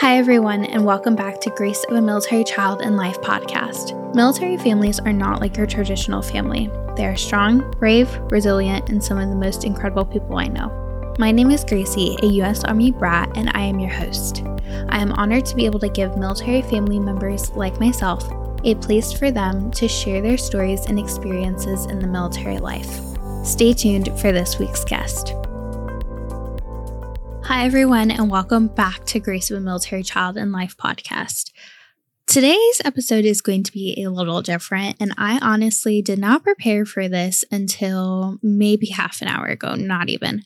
Hi, everyone, and welcome back to Grace of a Military Child and Life podcast. Military families are not like your traditional family. They are strong, brave, resilient, and some of the most incredible people I know. My name is Gracie, a U.S. Army brat, and I am your host. I am honored to be able to give military family members like myself a place for them to share their stories and experiences in the military life. Stay tuned for this week's guest. Hi, everyone, and welcome back to Grace of a Military Child and Life podcast. Today's episode is going to be a little different, and I honestly did not prepare for this until maybe half an hour ago, not even.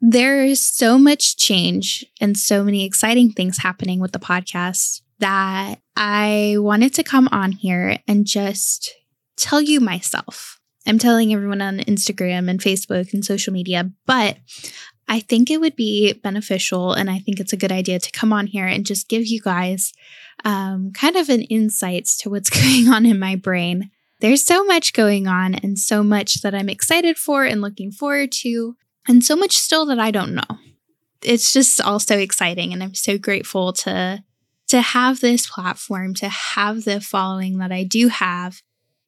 There is so much change and so many exciting things happening with the podcast that I wanted to come on here and just tell you myself. I'm telling everyone on Instagram and Facebook and social media, but I think it would be beneficial and I think it's a good idea to come on here and just give you guys um, kind of an insights to what's going on in my brain. There's so much going on and so much that I'm excited for and looking forward to, and so much still that I don't know. It's just all so exciting, and I'm so grateful to to have this platform, to have the following that I do have,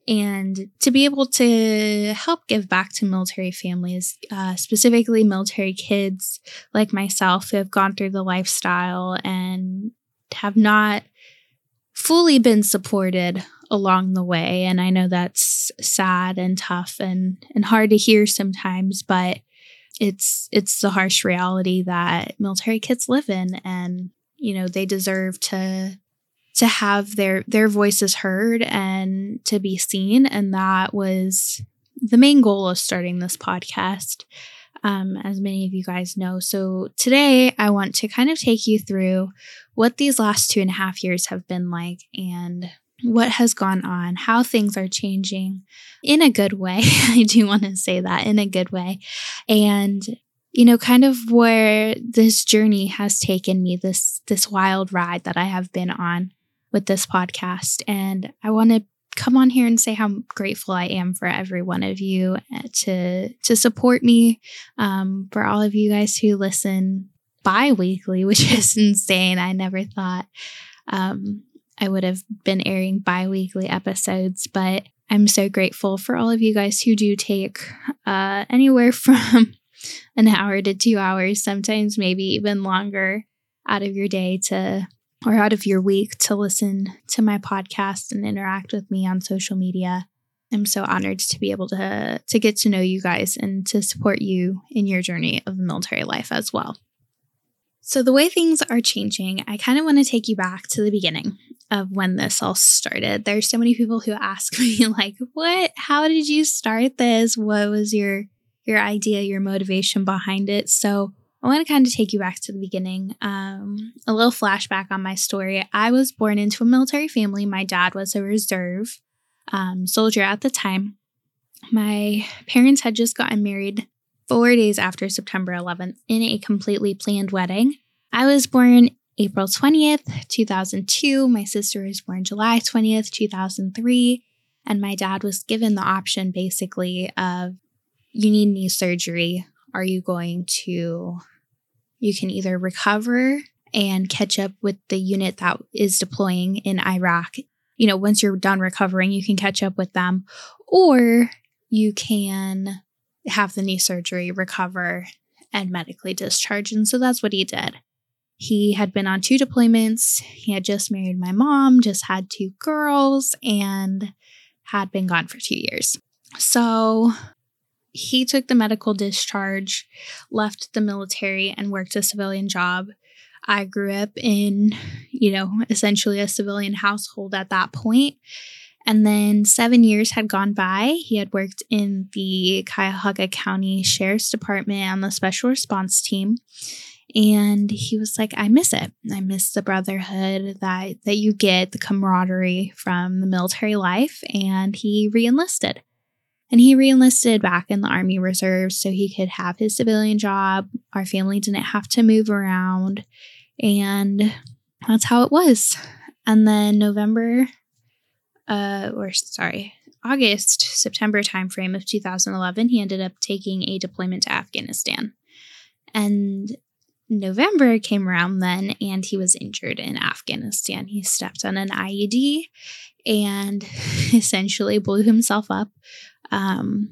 and to be able to help give back to military families, uh, specifically military kids like myself who have gone through the lifestyle and have not fully been supported along the way. And I know that's sad and tough and, and hard to hear sometimes, but it's it's the harsh reality that military kids live in and you know they deserve to to have their their voices heard and to be seen and that was the main goal of starting this podcast um, as many of you guys know. So today i want to kind of take you through what these last two and a half years have been like and what has gone on how things are changing in a good way. I do want to say that in a good way. And you know kind of where this journey has taken me this this wild ride that i have been on with this podcast. And I want to come on here and say how grateful I am for every one of you uh, to to support me. Um, for all of you guys who listen bi-weekly, which is insane. I never thought um, I would have been airing bi-weekly episodes, but I'm so grateful for all of you guys who do take uh, anywhere from an hour to two hours, sometimes maybe even longer out of your day to or out of your week to listen to my podcast and interact with me on social media. I'm so honored to be able to to get to know you guys and to support you in your journey of the military life as well. So the way things are changing, I kind of want to take you back to the beginning of when this all started. There's so many people who ask me like, "What? How did you start this? What was your your idea, your motivation behind it?" So I want to kind of take you back to the beginning. Um, a little flashback on my story. I was born into a military family. My dad was a reserve um, soldier at the time. My parents had just gotten married four days after September 11th in a completely planned wedding. I was born April 20th, 2002. My sister was born July 20th, 2003. And my dad was given the option basically of you need knee surgery. Are you going to you can either recover and catch up with the unit that is deploying in Iraq. You know, once you're done recovering, you can catch up with them, or you can have the knee surgery, recover, and medically discharge. And so that's what he did. He had been on two deployments. He had just married my mom, just had two girls, and had been gone for two years. So he took the medical discharge, left the military, and worked a civilian job. I grew up in, you know, essentially a civilian household at that point. And then seven years had gone by. He had worked in the Cuyahoga County Sheriff's Department on the special response team. And he was like, I miss it. I miss the brotherhood that, that you get, the camaraderie from the military life. And he reenlisted. And he reenlisted back in the Army Reserves so he could have his civilian job. Our family didn't have to move around. And that's how it was. And then November, uh, or sorry, August, September timeframe of 2011, he ended up taking a deployment to Afghanistan. And November came around then, and he was injured in Afghanistan. He stepped on an IED and essentially blew himself up um,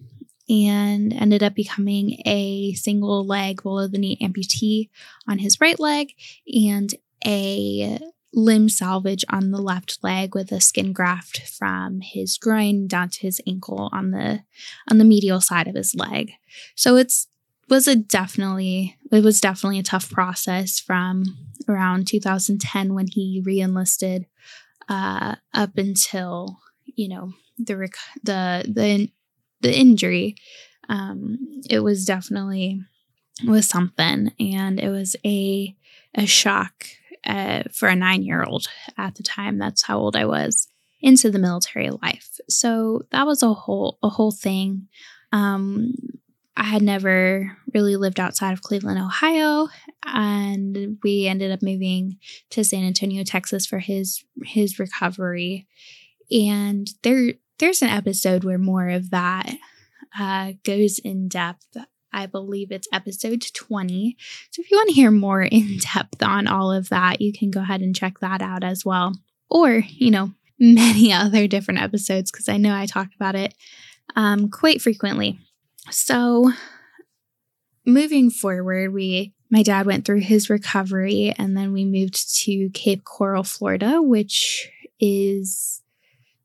and ended up becoming a single leg below the knee amputee on his right leg and a limb salvage on the left leg with a skin graft from his groin down to his ankle on the on the medial side of his leg. So it's was a definitely it was definitely a tough process from around 2010 when he reenlisted uh, up until you know the rec- the the the injury. Um, it was definitely was something, and it was a a shock uh, for a nine year old at the time. That's how old I was into the military life. So that was a whole a whole thing. Um, I had never really lived outside of Cleveland, Ohio, and we ended up moving to San Antonio, Texas for his his recovery. And there there's an episode where more of that uh, goes in depth. I believe it's episode 20. So if you want to hear more in depth on all of that, you can go ahead and check that out as well. Or, you know, many other different episodes because I know I talk about it um, quite frequently. So, moving forward, we my dad went through his recovery and then we moved to Cape Coral, Florida, which is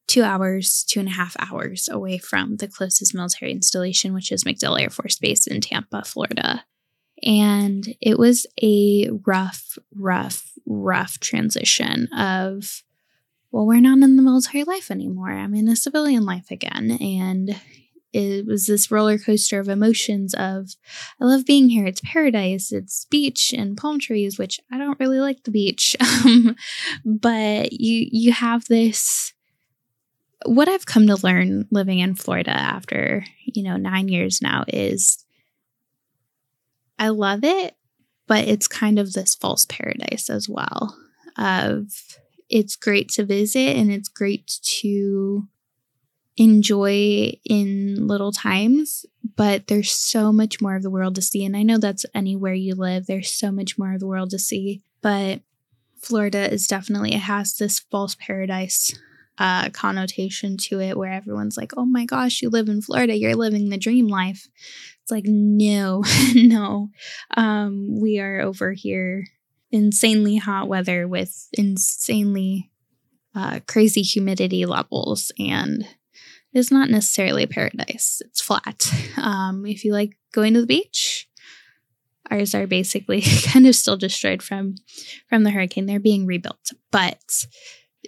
two hours, two and a half hours away from the closest military installation, which is MacDill Air Force Base in Tampa, Florida. And it was a rough, rough, rough transition of, well, we're not in the military life anymore. I'm in a civilian life again. And it was this roller coaster of emotions of I love being here. It's paradise. It's beach and palm trees, which I don't really like the beach. Um, but you you have this what I've come to learn living in Florida after, you know, 9 years now is I love it, but it's kind of this false paradise as well of it's great to visit and it's great to enjoy in little times, but there's so much more of the world to see. And I know that's anywhere you live, there's so much more of the world to see. But Florida is definitely, it has this false paradise uh, connotation to it where everyone's like, oh my gosh, you live in Florida, you're living the dream life. It's like, no, no. Um, we are over here insanely hot weather with insanely uh, crazy humidity levels and it's not necessarily paradise. It's flat. Um, if you like going to the beach, ours are basically kind of still destroyed from from the hurricane. They're being rebuilt, but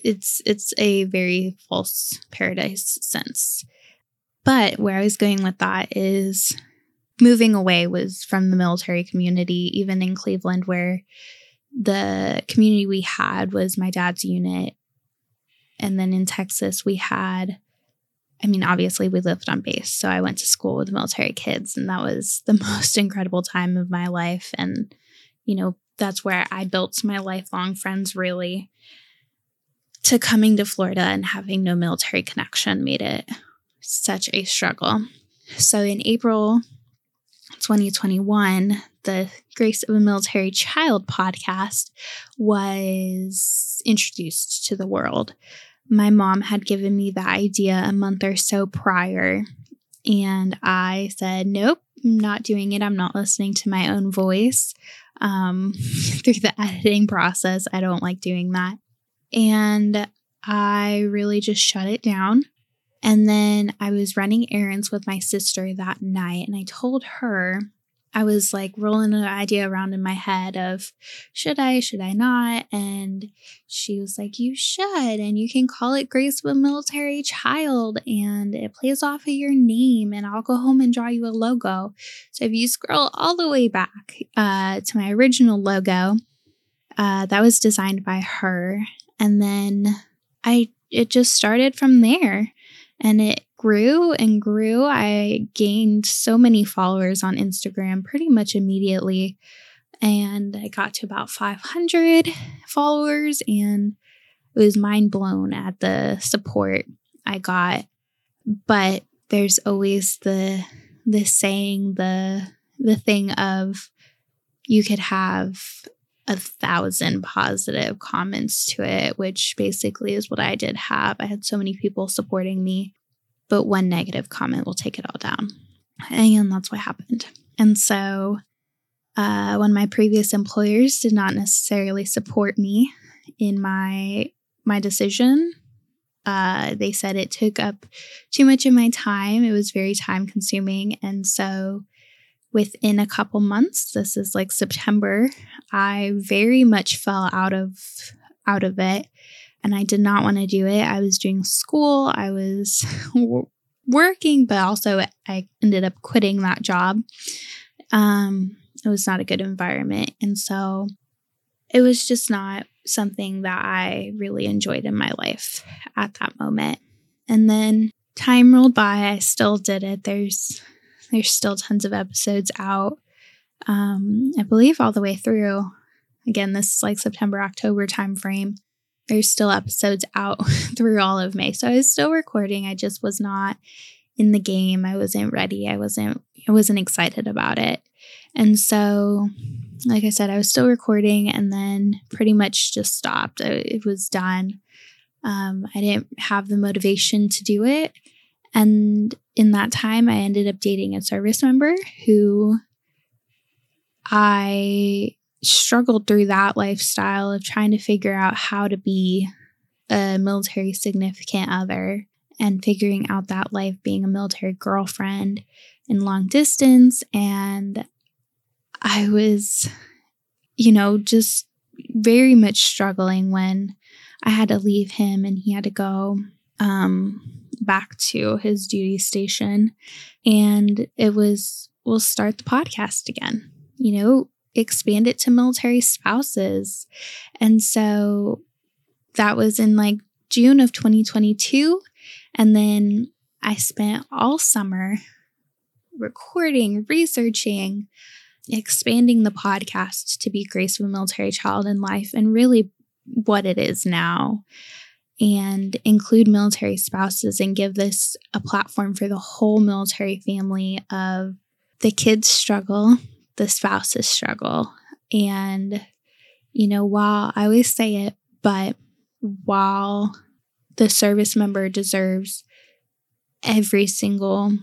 it's it's a very false paradise sense. But where I was going with that is moving away was from the military community, even in Cleveland, where the community we had was my dad's unit. And then in Texas, we had I mean, obviously, we lived on base. So I went to school with military kids, and that was the most incredible time of my life. And, you know, that's where I built my lifelong friends really. To coming to Florida and having no military connection made it such a struggle. So in April 2021, the Grace of a Military Child podcast was introduced to the world my mom had given me the idea a month or so prior. And I said, nope, I'm not doing it. I'm not listening to my own voice um, through the editing process. I don't like doing that. And I really just shut it down. And then I was running errands with my sister that night, and I told her I was like rolling an idea around in my head of should I, should I not? And she was like, You should, and you can call it Grace a Military Child, and it plays off of your name, and I'll go home and draw you a logo. So if you scroll all the way back uh, to my original logo, uh, that was designed by her. And then I it just started from there and it grew and grew. I gained so many followers on Instagram pretty much immediately. And I got to about 500 followers and it was mind blown at the support I got. But there's always the the saying, the the thing of you could have a thousand positive comments to it, which basically is what I did have. I had so many people supporting me, but one negative comment will take it all down. And that's what happened. And so, uh, when my previous employers did not necessarily support me in my my decision, uh, they said it took up too much of my time. It was very time consuming, and so within a couple months this is like september i very much fell out of out of it and i did not want to do it. I was doing school i was working but also i ended up quitting that job. Um it was not a good environment and so it was just not something that i really enjoyed in my life at that moment. And then time rolled by i still did it. There's there's still tons of episodes out. Um, I believe all the way through. Again, this is like September, October timeframe. There's still episodes out through all of May. So I was still recording. I just was not in the game. I wasn't ready. I wasn't I wasn't excited about it. And so like I said, I was still recording and then pretty much just stopped. It was done. Um, I didn't have the motivation to do it. And in that time, I ended up dating a service member who I struggled through that lifestyle of trying to figure out how to be a military significant other and figuring out that life being a military girlfriend in long distance. And I was, you know, just very much struggling when I had to leave him and he had to go. Um, back to his duty station. And it was, we'll start the podcast again, you know, expand it to military spouses. And so that was in like June of 2022. And then I spent all summer recording, researching, expanding the podcast to be Grace a Military Child in Life and really what it is now and include military spouses and give this a platform for the whole military family of the kids struggle, the spouses struggle. And, you know, while I always say it, but while the service member deserves every single,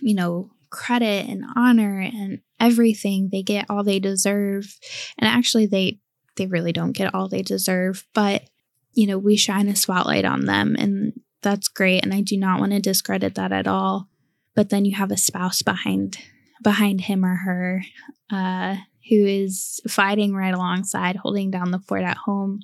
you know, credit and honor and everything, they get all they deserve. And actually they they really don't get all they deserve, but you know, we shine a spotlight on them and that's great and I do not want to discredit that at all. But then you have a spouse behind behind him or her uh, who is fighting right alongside, holding down the fort at home.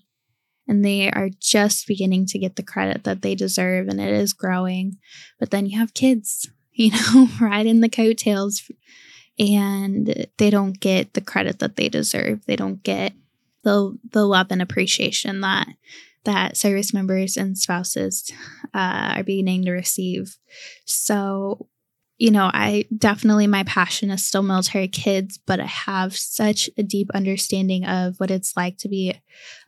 And they are just beginning to get the credit that they deserve, and it is growing. But then you have kids, you know, in the coattails, and they don't get the credit that they deserve. They don't get the the love and appreciation that that service members and spouses uh, are beginning to receive. So, you know, I definitely, my passion is still military kids, but I have such a deep understanding of what it's like to be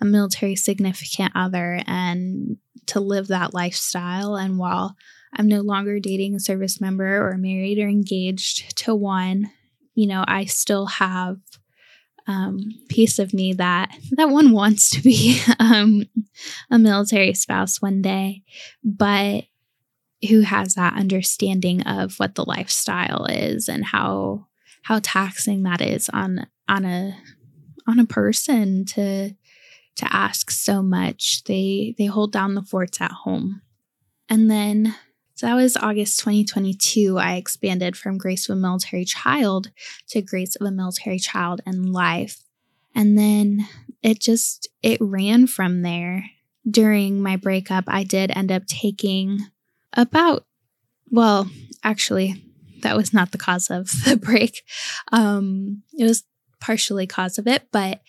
a military significant other and to live that lifestyle. And while I'm no longer dating a service member or married or engaged to one, you know, I still have um, piece of me that that one wants to be um, a military spouse one day, but who has that understanding of what the lifestyle is and how how taxing that is on on a on a person to to ask so much. They they hold down the forts at home. And then so that was August 2022. I expanded from Grace of a Military Child to Grace of a Military Child and Life. And then it just it ran from there. During my breakup, I did end up taking about well, actually, that was not the cause of the break. Um, it was partially cause of it, but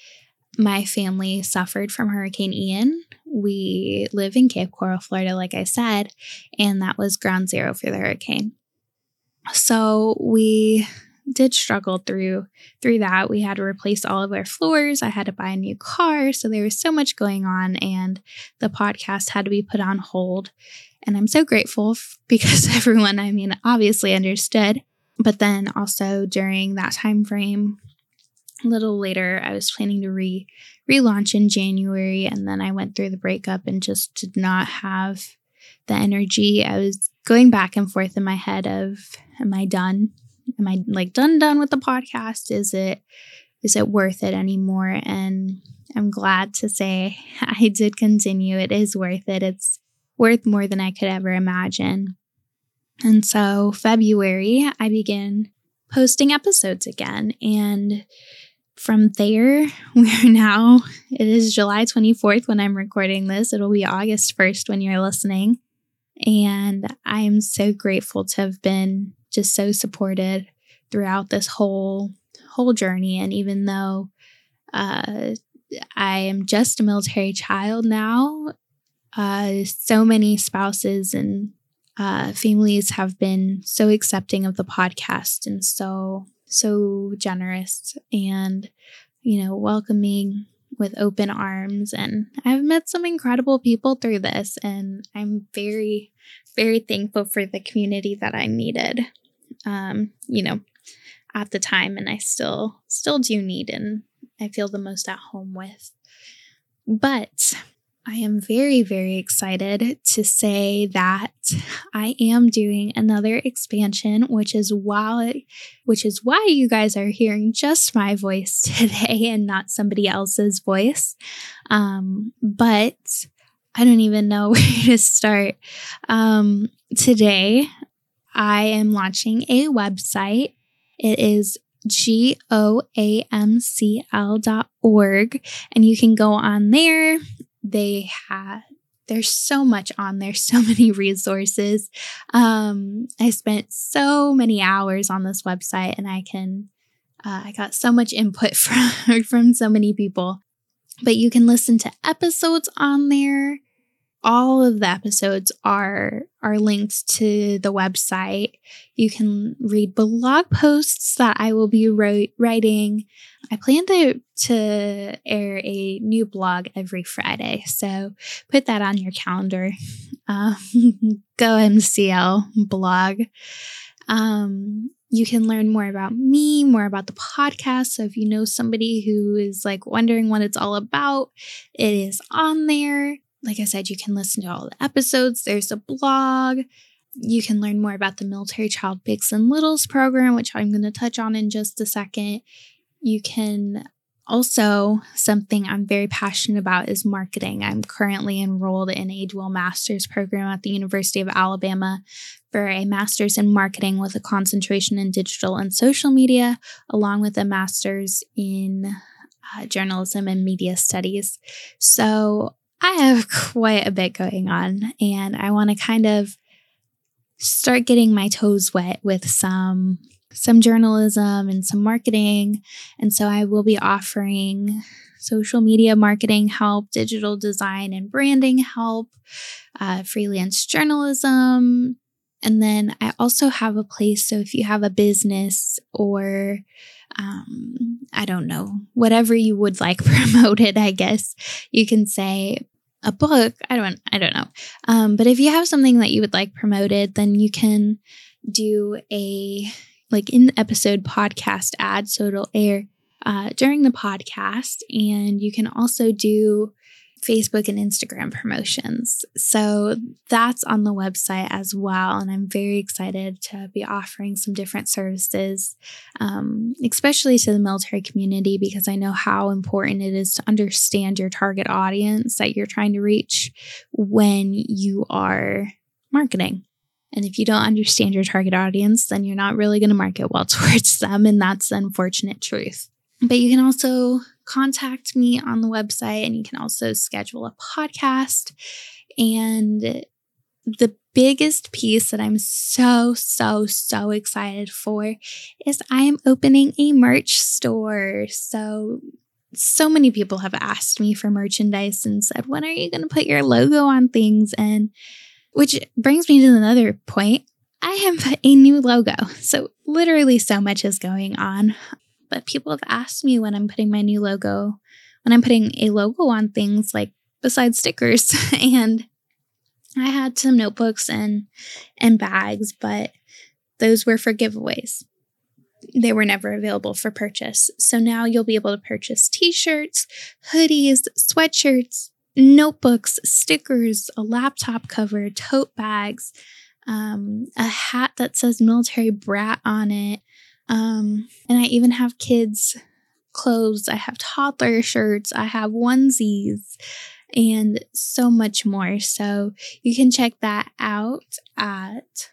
my family suffered from Hurricane Ian. We live in Cape Coral, Florida, like I said, and that was ground zero for the hurricane. So we did struggle through through that. We had to replace all of our floors. I had to buy a new car, so there was so much going on and the podcast had to be put on hold. And I'm so grateful f- because everyone, I mean, obviously understood. But then also during that time frame, a little later, I was planning to re relaunch in January, and then I went through the breakup and just did not have the energy. I was going back and forth in my head of, am I done? Am I like done done with the podcast? Is it is it worth it anymore? And I'm glad to say I did continue. It is worth it. It's worth more than I could ever imagine. And so, February, I began posting episodes again. And from there, we're now, it is July 24th when I'm recording this. It'll be August 1st when you're listening. And I am so grateful to have been just so supported throughout this whole whole journey. And even though uh, I am just a military child now, uh, so many spouses and uh, families have been so accepting of the podcast and so so generous and you know welcoming with open arms. And I've met some incredible people through this and I'm very very thankful for the community that I needed um you know at the time. And I still still do need and I feel the most at home with. But I am very, very excited to say that I am doing another expansion, which is why, which is why you guys are hearing just my voice today and not somebody else's voice. Um, but I don't even know where to start. Um, today, I am launching a website. It is G-O-A-M-C-L dot org. And you can go on there they have there's so much on there, so many resources. Um, I spent so many hours on this website, and I can uh, I got so much input from from so many people. But you can listen to episodes on there all of the episodes are are linked to the website. You can read blog posts that I will be writing. I plan to to air a new blog every Friday, so put that on your calendar. Um, go MCL blog. Um, you can learn more about me, more about the podcast. So if you know somebody who is like wondering what it's all about, it is on there like I said, you can listen to all the episodes. There's a blog. You can learn more about the Military Child Bigs and Littles program, which I'm going to touch on in just a second. You can also, something I'm very passionate about is marketing. I'm currently enrolled in a dual master's program at the University of Alabama for a master's in marketing with a concentration in digital and social media, along with a master's in uh, journalism and media studies. So, I have quite a bit going on, and I want to kind of start getting my toes wet with some some journalism and some marketing. And so I will be offering social media marketing help, digital design and branding help, uh, freelance journalism. And then I also have a place. So if you have a business or um, I don't know, whatever you would like promoted, I guess you can say a book. I don't, I don't know. Um, but if you have something that you would like promoted, then you can do a like in the episode podcast ad. So it'll air uh, during the podcast. And you can also do Facebook and Instagram promotions. So that's on the website as well. And I'm very excited to be offering some different services, um, especially to the military community, because I know how important it is to understand your target audience that you're trying to reach when you are marketing. And if you don't understand your target audience, then you're not really going to market well towards them. And that's the unfortunate truth. But you can also contact me on the website and you can also schedule a podcast. And the biggest piece that I'm so, so, so excited for is I am opening a merch store. So, so many people have asked me for merchandise and said, when are you going to put your logo on things? And which brings me to another point. I have a new logo. So, literally, so much is going on but people have asked me when I'm putting my new logo, when I'm putting a logo on things like besides stickers. and I had some notebooks and and bags, but those were for giveaways. they were never available for purchase. So now you'll be able to purchase t shirts, hoodies, sweatshirts, notebooks, stickers, a laptop cover, tote bags, um, a hat that says military brat on it. Um, and I even have kids' clothes, I have toddler shirts, I have onesies, and so much more. So you can check that out at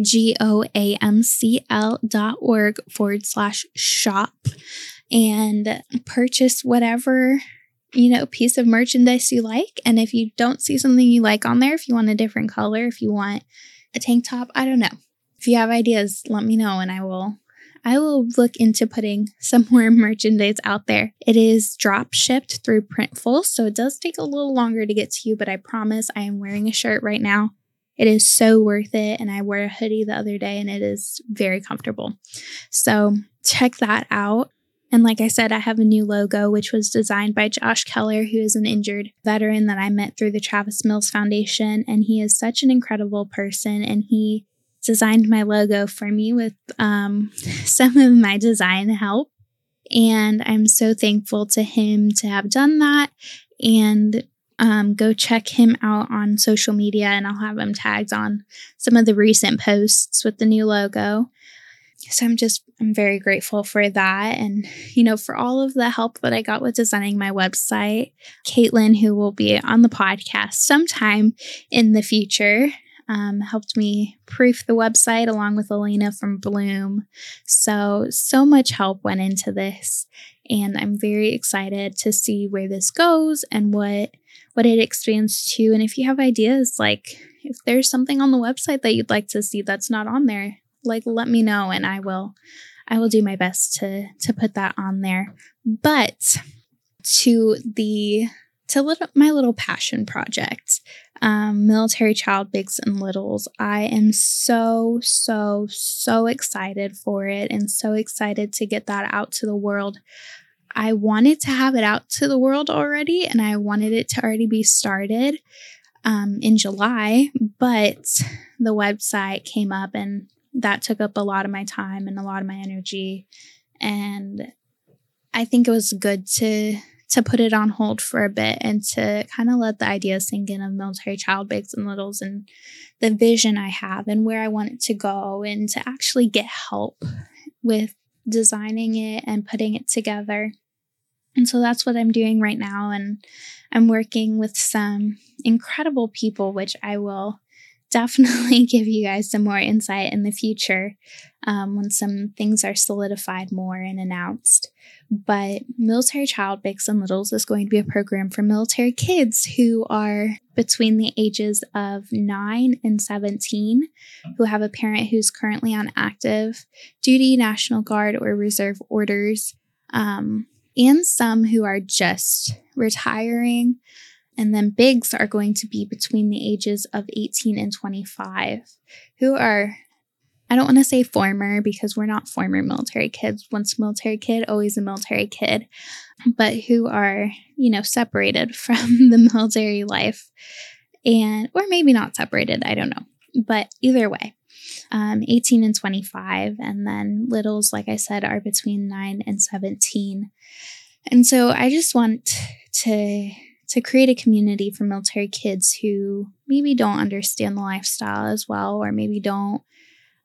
G-O-A-M-C-L dot org forward slash shop and purchase whatever you know piece of merchandise you like. And if you don't see something you like on there if you want a different color if you want a tank top i don't know. If you have ideas let me know and i will I will look into putting some more merchandise out there. It is drop shipped through Printful, so it does take a little longer to get to you, but I promise I am wearing a shirt right now. It is so worth it. And I wore a hoodie the other day and it is very comfortable. So check that out. And like I said, I have a new logo, which was designed by Josh Keller, who is an injured veteran that I met through the Travis Mills Foundation. And he is such an incredible person. And he designed my logo for me with um, some of my design help. And I'm so thankful to him to have done that. And um, go check him out on social media, and I'll have him tagged on some of the recent posts with the new logo. So I'm just, I'm very grateful for that. And, you know, for all of the help that I got with designing my website, Caitlin, who will be on the podcast sometime in the future, um, helped me proof the website along with Elena from Bloom. So, so much help went into this. And I'm very excited to see where this goes and what what it expands to. And if you have ideas, like if there's something on the website that you'd like to see that's not on there, like let me know and I will I will do my best to to put that on there. But to the to little, my little passion project, um, Military Child Bigs and Littles. I am so, so, so excited for it and so excited to get that out to the world. I wanted to have it out to the world already and I wanted it to already be started um, in July, but the website came up and that took up a lot of my time and a lot of my energy. And I think it was good to to put it on hold for a bit and to kind of let the idea sink in of military child bigs and littles and the vision I have and where I want it to go and to actually get help with designing it and putting it together. And so that's what I'm doing right now. And I'm working with some incredible people, which I will definitely give you guys some more insight in the future um, when some things are solidified more and announced. But Military Child Bigs and Littles is going to be a program for military kids who are between the ages of 9 and 17, who have a parent who's currently on active duty, National Guard, or Reserve orders, um, and some who are just retiring and then bigs are going to be between the ages of 18 and 25, who are, I don't want to say former because we're not former military kids. Once a military kid, always a military kid, but who are, you know, separated from the military life and, or maybe not separated, I don't know. But either way, um, 18 and 25. And then littles, like I said, are between 9 and 17. And so I just want to to create a community for military kids who maybe don't understand the lifestyle as well, or maybe don't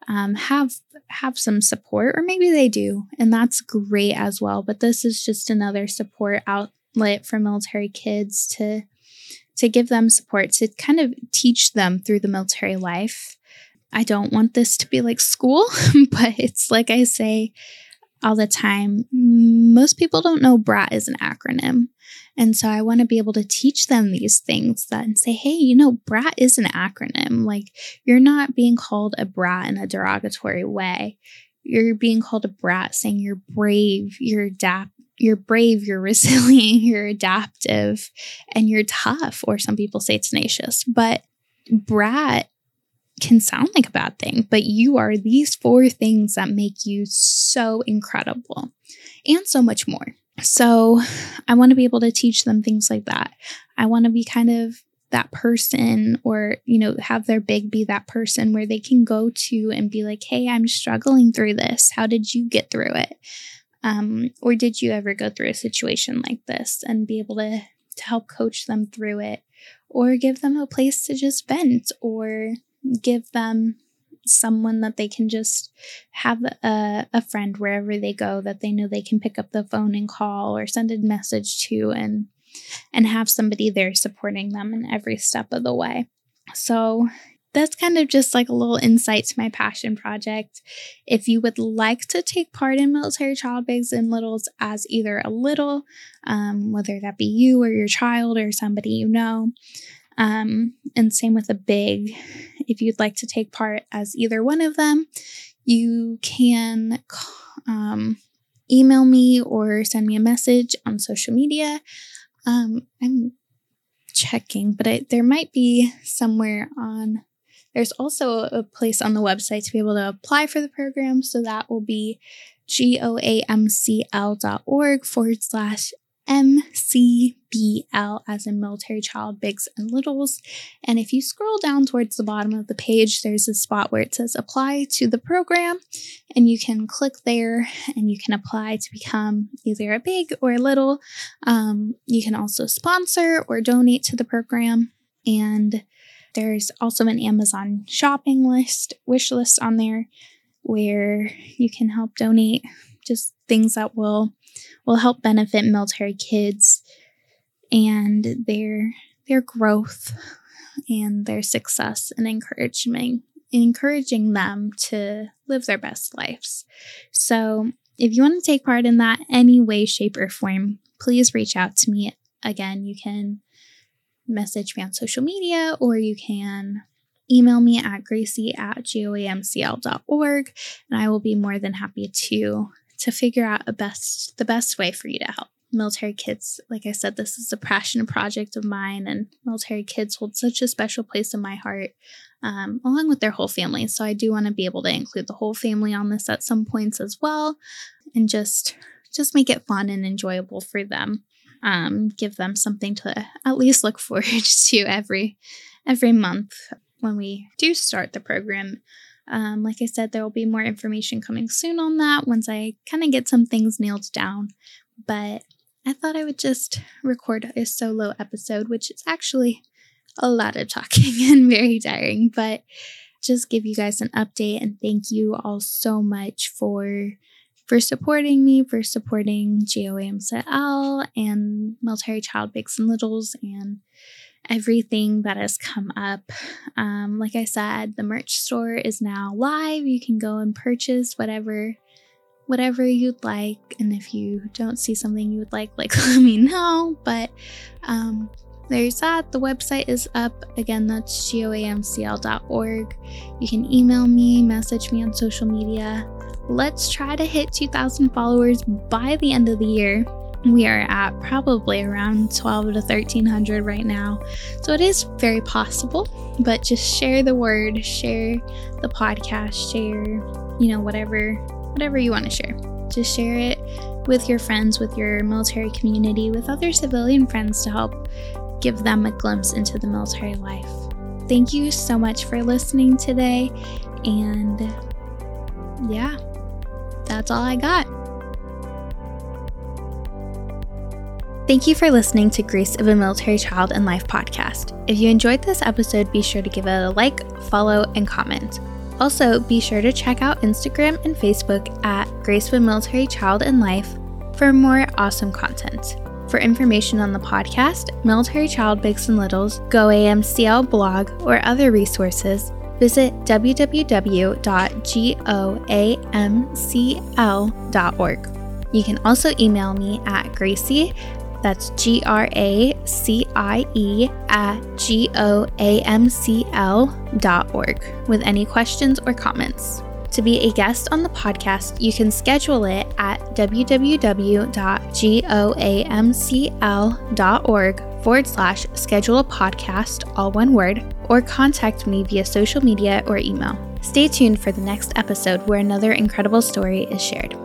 um, have have some support, or maybe they do, and that's great as well. But this is just another support outlet for military kids to to give them support to kind of teach them through the military life. I don't want this to be like school, but it's like I say all the time. Most people don't know BRAT is an acronym. And so I want to be able to teach them these things that and say, hey, you know, brat is an acronym. Like you're not being called a brat in a derogatory way. You're being called a brat saying you're brave, you're adapt you're brave, you're resilient, you're adaptive, and you're tough, or some people say tenacious. But brat can sound like a bad thing, but you are these four things that make you so incredible and so much more. So I want to be able to teach them things like that. I want to be kind of that person or you know have their big be that person where they can go to and be like hey i'm struggling through this how did you get through it um, or did you ever go through a situation like this and be able to to help coach them through it or give them a place to just vent or give them someone that they can just have a, a friend wherever they go that they know they can pick up the phone and call or send a message to and and have somebody there supporting them in every step of the way. So that's kind of just like a little insight to my passion project. If you would like to take part in military child bigs and littles as either a little, um, whether that be you or your child or somebody you know, um, and same with a big, if you'd like to take part as either one of them, you can um, email me or send me a message on social media. Um, I'm checking, but I, there might be somewhere on. There's also a place on the website to be able to apply for the program. So that will be goamcl.org forward slash MCBL as in military child bigs and littles. And if you scroll down towards the bottom of the page, there's a spot where it says apply to the program, and you can click there and you can apply to become either a big or a little. Um, you can also sponsor or donate to the program. And there's also an Amazon shopping list, wish list on there where you can help donate just things that will will help benefit military kids and their their growth and their success and encouragement encouraging them to live their best lives. So, if you want to take part in that any way shape or form, please reach out to me. Again, you can message me on social media or you can email me at gracie at goamcl.org and I will be more than happy to to figure out a best the best way for you to help. Military kids like i said this is a passion project of mine and military kids hold such a special place in my heart um, along with their whole family. So i do want to be able to include the whole family on this at some points as well and just just make it fun and enjoyable for them. Um, give them something to at least look forward to every every month when we do start the program um, like I said, there will be more information coming soon on that once I kind of get some things nailed down. But I thought I would just record a solo episode, which is actually a lot of talking and very tiring, but just give you guys an update and thank you all so much for for supporting me, for supporting GOAMCL and Military Child Bigs and Littles and everything that has come up. Um, like I said, the merch store is now live. You can go and purchase whatever whatever you'd like. And if you don't see something you would like like let me know. But um there's that. The website is up. Again that's goamcl.org you can email me message me on social media. Let's try to hit 2000 followers by the end of the year we are at probably around 12 to 1300 right now. So it is very possible, but just share the word, share the podcast, share, you know, whatever whatever you want to share. Just share it with your friends, with your military community, with other civilian friends to help give them a glimpse into the military life. Thank you so much for listening today and yeah, that's all I got. Thank you for listening to Grace of a Military Child and Life podcast. If you enjoyed this episode, be sure to give it a like, follow, and comment. Also, be sure to check out Instagram and Facebook at Grace of a Military Child and Life for more awesome content. For information on the podcast, Military Child Bigs and Littles, Go AMCL blog, or other resources, visit www.goamcl.org. You can also email me at gracie that's G R A C I E at G O A M C L dot org with any questions or comments. To be a guest on the podcast, you can schedule it at www.goamcl.org forward slash schedule a podcast, all one word, or contact me via social media or email. Stay tuned for the next episode where another incredible story is shared.